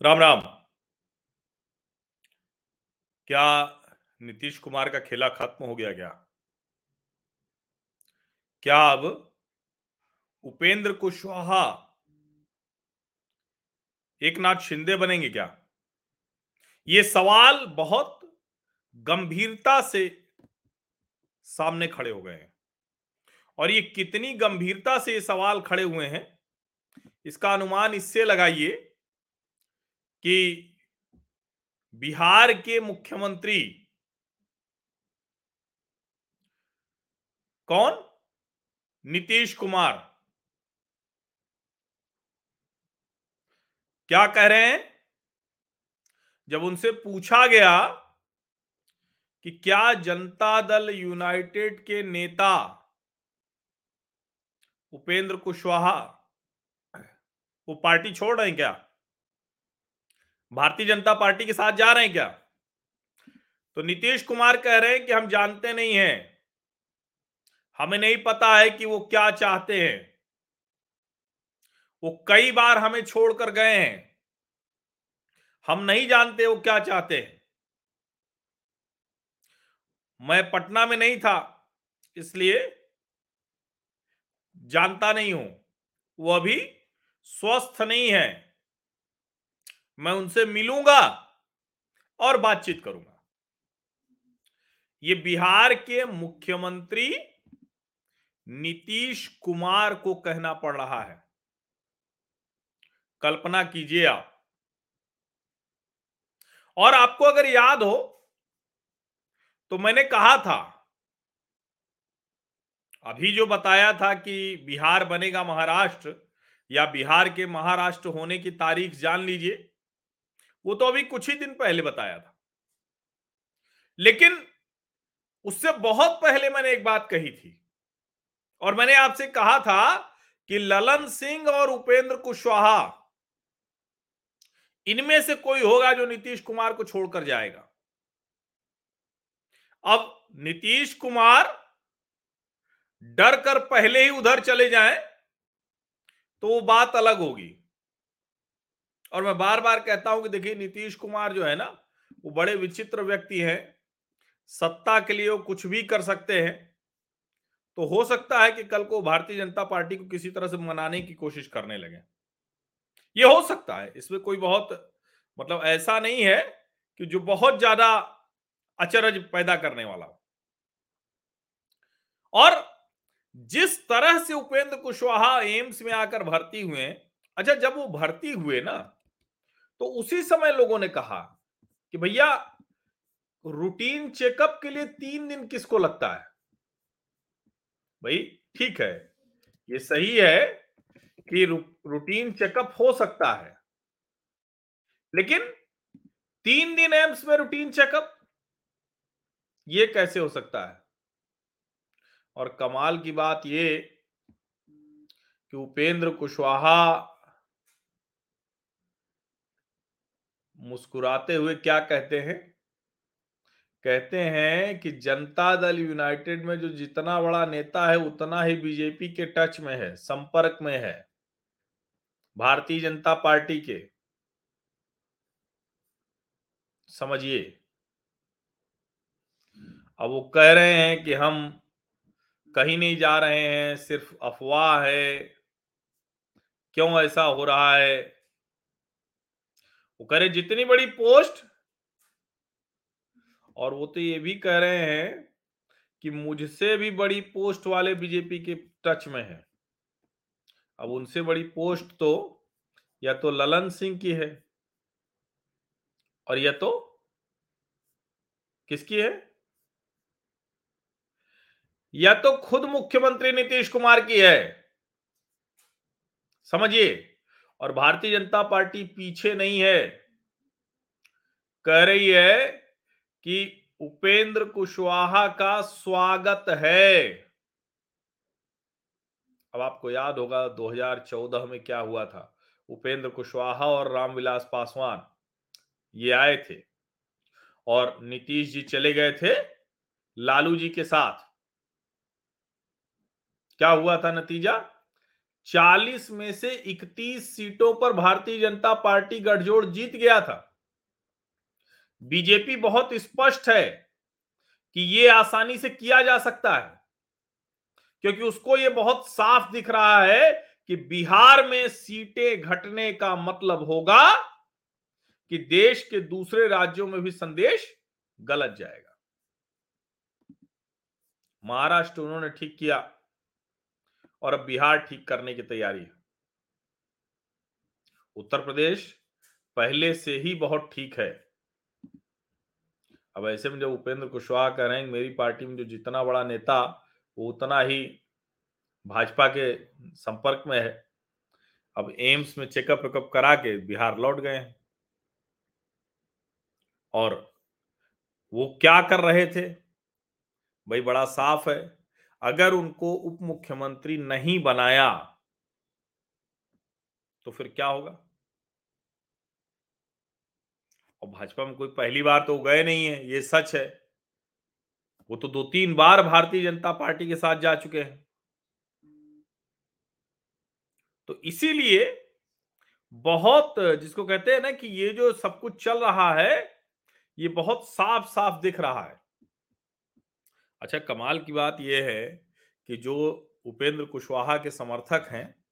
राम राम। क्या नीतीश कुमार का खेला खत्म हो गया क्या? क्या अब उपेंद्र कुशवाहा एक नाथ शिंदे बनेंगे क्या? ये सवाल बहुत गंभीरता से सामने खड़े हो गए हैं। और ये कितनी गंभीरता से ये सवाल खड़े हुए हैं, इसका अनुमान इससे लगाइए कि बिहार के मुख्यमंत्री कौन? नीतीश कुमार। क्या कह रहे हैं? जब उनसे पूछा गया कि क्या जनता दल यूनाइटेड के नेता उपेंद्र कुशवाहा, वो पार्टी छोड़ रहे हैं क्या? भारतीय जनता पार्टी के साथ जा रहे हैं क्या? तो नीतीश कुमार कह रहे हैं कि हम जानते नहीं हैं। हमें नहीं पता है कि वो क्या चाहते हैं। वो कई बार हमें छोड़कर गए हैं। हम नहीं जानते वो क्या चाहते हैं। मैं पटना में नहीं था, इसलिए जानता नहीं हूँ। वो अभी स्वस्थ नहीं है। मैं उनसे मिलूँगा और बातचीत करूँगा। ये बिहार के मुख्यमंत्री नीतीश कुमार को कहना पड़ रहा है। कल्पना कीजिए आप। और आपको अगर याद हो तो मैंने कहा था, अभी जो बताया था कि बिहार बनेगा महाराष्ट्र या बिहार के महाराष्ट्र होने की तारीख जान लीजिए। वो तो अभी कुछ ही दिन पहले बताया था। लेकिन उससे बहुत पहले मैंने एक बात कही थी और मैंने आपसे कहा था कि ललन सिंह और उपेंद्र कुशवाहा इनमें से कोई होगा जो नीतीश कुमार को छोड़कर जाएगा। अब नीतीश कुमार डर कर पहले ही उधर चले जाएँ तो वो बात अलग होगी। और मैं बार बार कहता हूँ कि देखिए, नीतीश कुमार जो है ना, वो बड़े विचित्र व्यक्ति हैं। सत्ता के लिए वो कुछ भी कर सकते हैं। तो हो सकता है कि कल को भारतीय जनता पार्टी को किसी तरह से मनाने की कोशिश करने लगे। ये हो सकता है। इसमें कोई बहुत मतलब ऐसा नहीं है कि जो बहुत ज़्यादा अचरज पैदा करने वाला हो। और जिस तरह से उपेंद्र कुशवाहा एम्स में आकर भर्ती हुए अच्छा जब वो भर्ती हुए ना तो उसी समय लोगों ने कहा कि भैया रूटीन चेकअप के लिए तीन दिन किसको लगता है? भाई, ठीक है। ये सही है कि रूटीन चेकअप हो सकता है। लेकिन तीन दिन एम्स में रूटीन चेकअप ये कैसे हो सकता है? और कमाल की बात ये कि उपेंद्र कुशवाहा मुस्कुराते हुए क्या कहते हैं? कहते हैं कि जनता दल यूनाइटेड में जो जितना बड़ा नेता है, उतना ही बीजेपी के टच में है, संपर्क में है। भारतीय जनता पार्टी के। समझिए। अब वो कह रहे हैं कि हम कहीं नहीं जा रहे हैं, सिर्फ़ अफवाह है। क्यों ऐसा हो रहा है? वो कह रहे, जितनी बड़ी पोस्ट। और वो तो ये भी कह रहे हैं कि मुझसे भी बड़ी पोस्ट वाले बीजेपी के टच में है। अब उनसे बड़ी पोस्ट तो या तो ललन सिंह की है और या तो किसकी है? या तो खुद मुख्यमंत्री नीतीश कुमार की है। समझिए। और भारतीय जनता पार्टी पीछे नहीं है। कह रही है कि उपेंद्र कुशवाहा का स्वागत है। अब आपको याद होगा 2014 में क्या हुआ था? उपेंद्र कुशवाहा और रामविलास पासवान ये आए थे और नीतीश जी चले गए थे लालू जी के साथ। क्या हुआ था नतीजा? 40 में से 31 सीटों पर भारतीय जनता पार्टी गठजोड़ जीत गया था। बीजेपी बहुत स्पष्ट है कि ये आसानी से किया जा सकता है, क्योंकि उसको ये बहुत साफ़ दिख रहा है कि बिहार में सीटें घटने का मतलब होगा कि देश के दूसरे राज्यों में भी संदेश गलत जाएगा। महाराष्ट्र उन्होंने ठीक किया। और अब बिहार ठीक करने की तैयारी है। उत्तर प्रदेश पहले से ही बहुत ठीक है। अब ऐसे में जब उपेंद्र कुशवाहा कह रहे हैं मेरी पार्टी में जो जितना बड़ा नेता, वो उतना ही भाजपा के संपर्क में है। अब एम्स में चेकअप वेकअप करा के बिहार लौट गए और वो क्या कर रहे थे? भाई बड़ा साफ़ है। अगर उनको उप मुख्यमंत्री नहीं बनाया तो फिर क्या होगा? और भाजपा में कोई पहली बार तो गए नहीं है, ये सच है। वो तो दो तीन बार भारतीय जनता पार्टी के साथ जा चुके हैं। तो इसीलिए बहुत जिसको कहते हैं ना कि ये जो सब कुछ चल रहा है, ये बहुत साफ़ साफ़ दिख रहा है। अच्छा कमाल की बात यह है कि जो उपेंद्र कुशवाहा के समर्थक हैं,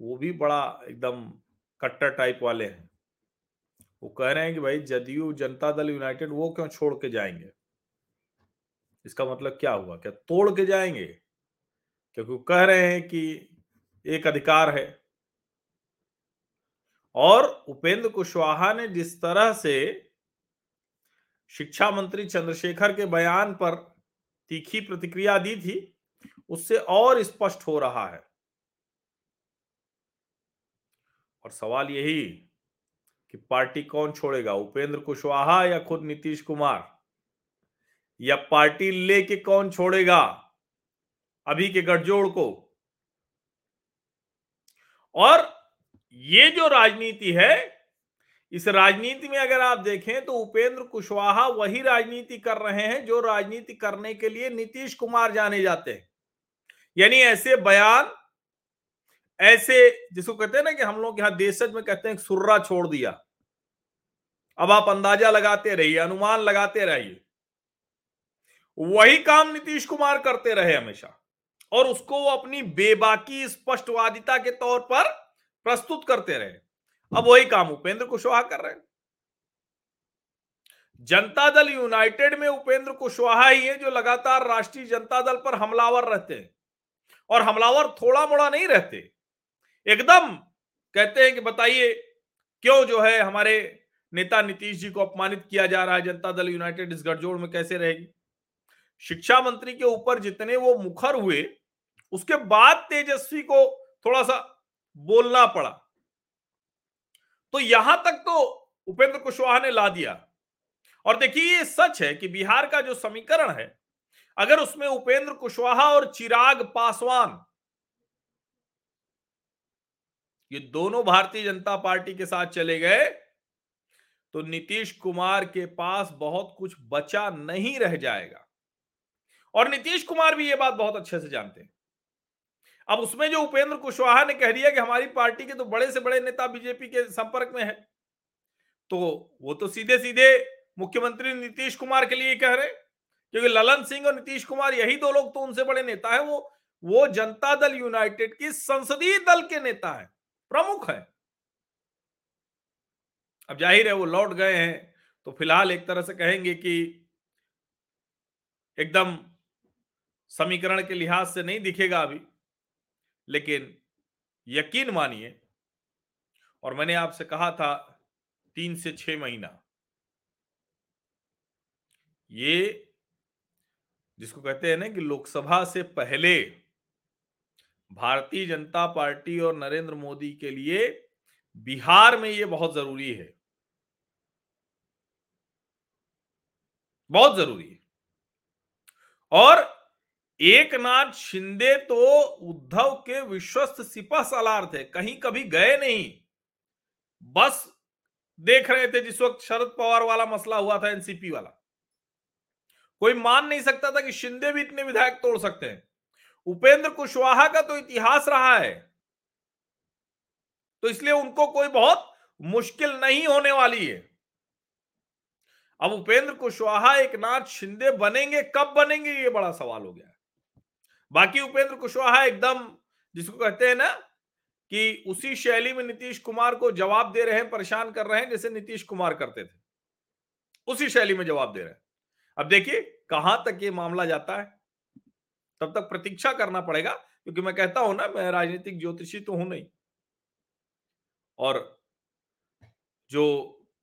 वो भी बड़ा एकदम कट्टर टाइप वाले हैं। वो कह रहे हैं कि भाई जदयू, जनता दल, यूनाइटेड, वो क्यों छोड़ के जाएँगे? इसका मतलब क्या हुआ? क्या तोड़ के जाएँगे? क्योंकि वो कह रहे हैं कि एक अधिकार है। और उपेंद्र कुशवाहा ने जिस तरह से शिक्षा मंत्री चंद्रशेखर के बयान पर तीखी प्रतिक्रिया दी थी, उससे और स्पष्ट हो रहा है। और सवाल यही कि पार्टी कौन छोड़ेगा, उपेंद्र कुशवाहा या खुद नीतीश कुमार? या पार्टी लेके कौन छोड़ेगा अभी के गठजोड़ को? और ये जो राजनीति है इस राजनीति में अगर आप देखें तो उपेंद्र कुशवाहा वही राजनीति कर रहे हैं जो राजनीति करने के लिए नीतीश कुमार जाने जाते हैं। यानी ऐसे बयान, ऐसे जिसको कहते हैं ना कि हम लोग यहाँ देशज में कहते हैं सुर्रा छोड़ दिया। अब आप अंदाज़ा लगाते रहिए, अनुमान लगाते रहिए। वही काम नीतीश कुमार करते रहे हमेशा। और उसको वो अपनी बेबाकी, स्पष्टवादिता के तौर पर प्रस्तुत करते रहे। अब वही काम उपेंद्र कुशवाहा कर रहे हैं। जनता दल यूनाइटेड में उपेंद्र कुशवाहा ही है जो लगातार राष्ट्रीय जनता दल पर हमलावर रहते हैं। और हमलावर थोड़ा मोड़ा नहीं रहते। एकदम कहते हैं कि बताइए, क्यों जो है हमारे नेता नीतीश जी को अपमानित किया जा रहा है? जनता दल यूनाइटेड इस गठजोड़ में कैसे रहेगी? शिक्षा मंत्री के ऊपर जितने वो मुखर हुए, उसके बाद तेजस्वी को थोड़ा सा बोलना पड़ा। तो यहाँ तक तो उपेंद्र कुशवाहा ने ला दिया। और देखिए, ये सच है कि बिहार का जो समीकरण है, अगर उसमें उपेंद्र कुशवाहा और चिराग पासवान, ये दोनों भारतीय जनता पार्टी के साथ चले गए तो नीतीश कुमार के पास बहुत कुछ बचा नहीं रह जाएगा। और नीतीश कुमार भी ये बात बहुत अच्छे से जानते हैं। अब उसमें जो उपेंद्र कुशवाहा ने कह दिया कि हमारी पार्टी के तो बड़े से बड़े नेता बीजेपी के संपर्क में है तो वो तो सीधे सीधे मुख्यमंत्री नीतीश कुमार के लिए कह रहे क्योंकि ललन सिंह और नीतीश कुमार, यही दो लोग तो उनसे बड़े नेता है, वो वो जनता दल यूनाइटेड की संसदीय दल के नेता है, प्रमुख है। अब ज़ाहिर है वो लौट गए हैं तो फ़िलहाल एक तरह से कहेंगे कि एकदम समीकरण के लिहाज से नहीं दिखेगा अभी। लेकिन यकीन मानिए, और मैंने आपसे कहा था तीन से छह महीना। ये जिसको कहते हैं ना कि लोकसभा से पहले भारतीय जनता पार्टी और नरेंद्र मोदी के लिए बिहार में ये बहुत ज़रूरी है। बहुत ज़रूरी है। और एक नाथ शिंदे तो उद्धव के विश्वस्त सिपह सलार थे, कहीं कभी गए नहीं। बस देख रहे थे जिस वक्त शरद पवार वाला मसला हुआ था, एनसीपी वाला। कोई मान नहीं सकता था कि शिंदे भी इतने विधायक तोड़ सकते हैं। उपेंद्र कुशवाहा का तो इतिहास रहा है। तो इसलिए उनको कोई बहुत मुश्किल नहीं होने वाली है। अब उपेंद्र कुशवाहा एक नाथ शिंदे बनेंगे, कब बनेंगे, ये बड़ा सवाल हो गया। बाकी उपेंद्र कुशवाहा एकदम, जिसको कहते हैं ना, कि उसी शैली में नीतीश कुमार को जवाब दे रहे हैं, परेशान कर रहे हैं, जैसे नीतीश कुमार करते थे। उसी शैली में जवाब दे रहे हैं। अब देखिए, कहाँ तक ये मामला जाता है? तब तक प्रतीक्षा करना पड़ेगा, क्योंकि मैं कहता हूँ ना, मैं राजनीतिक ज्योतिषी तो हूँ नहीं। और जो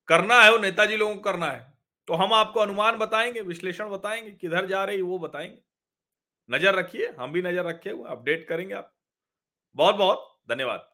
करना है, वो नेताजी लोगों को करना है तो हम आपको अनुमान बताएँगे, विश्लेषण बताएँगे, किधर जा रही वो बताएँगे। नज़र रखिए, हम भी नज़र रखे हुए अपडेट करेंगे आप बहुत बहुत धन्यवाद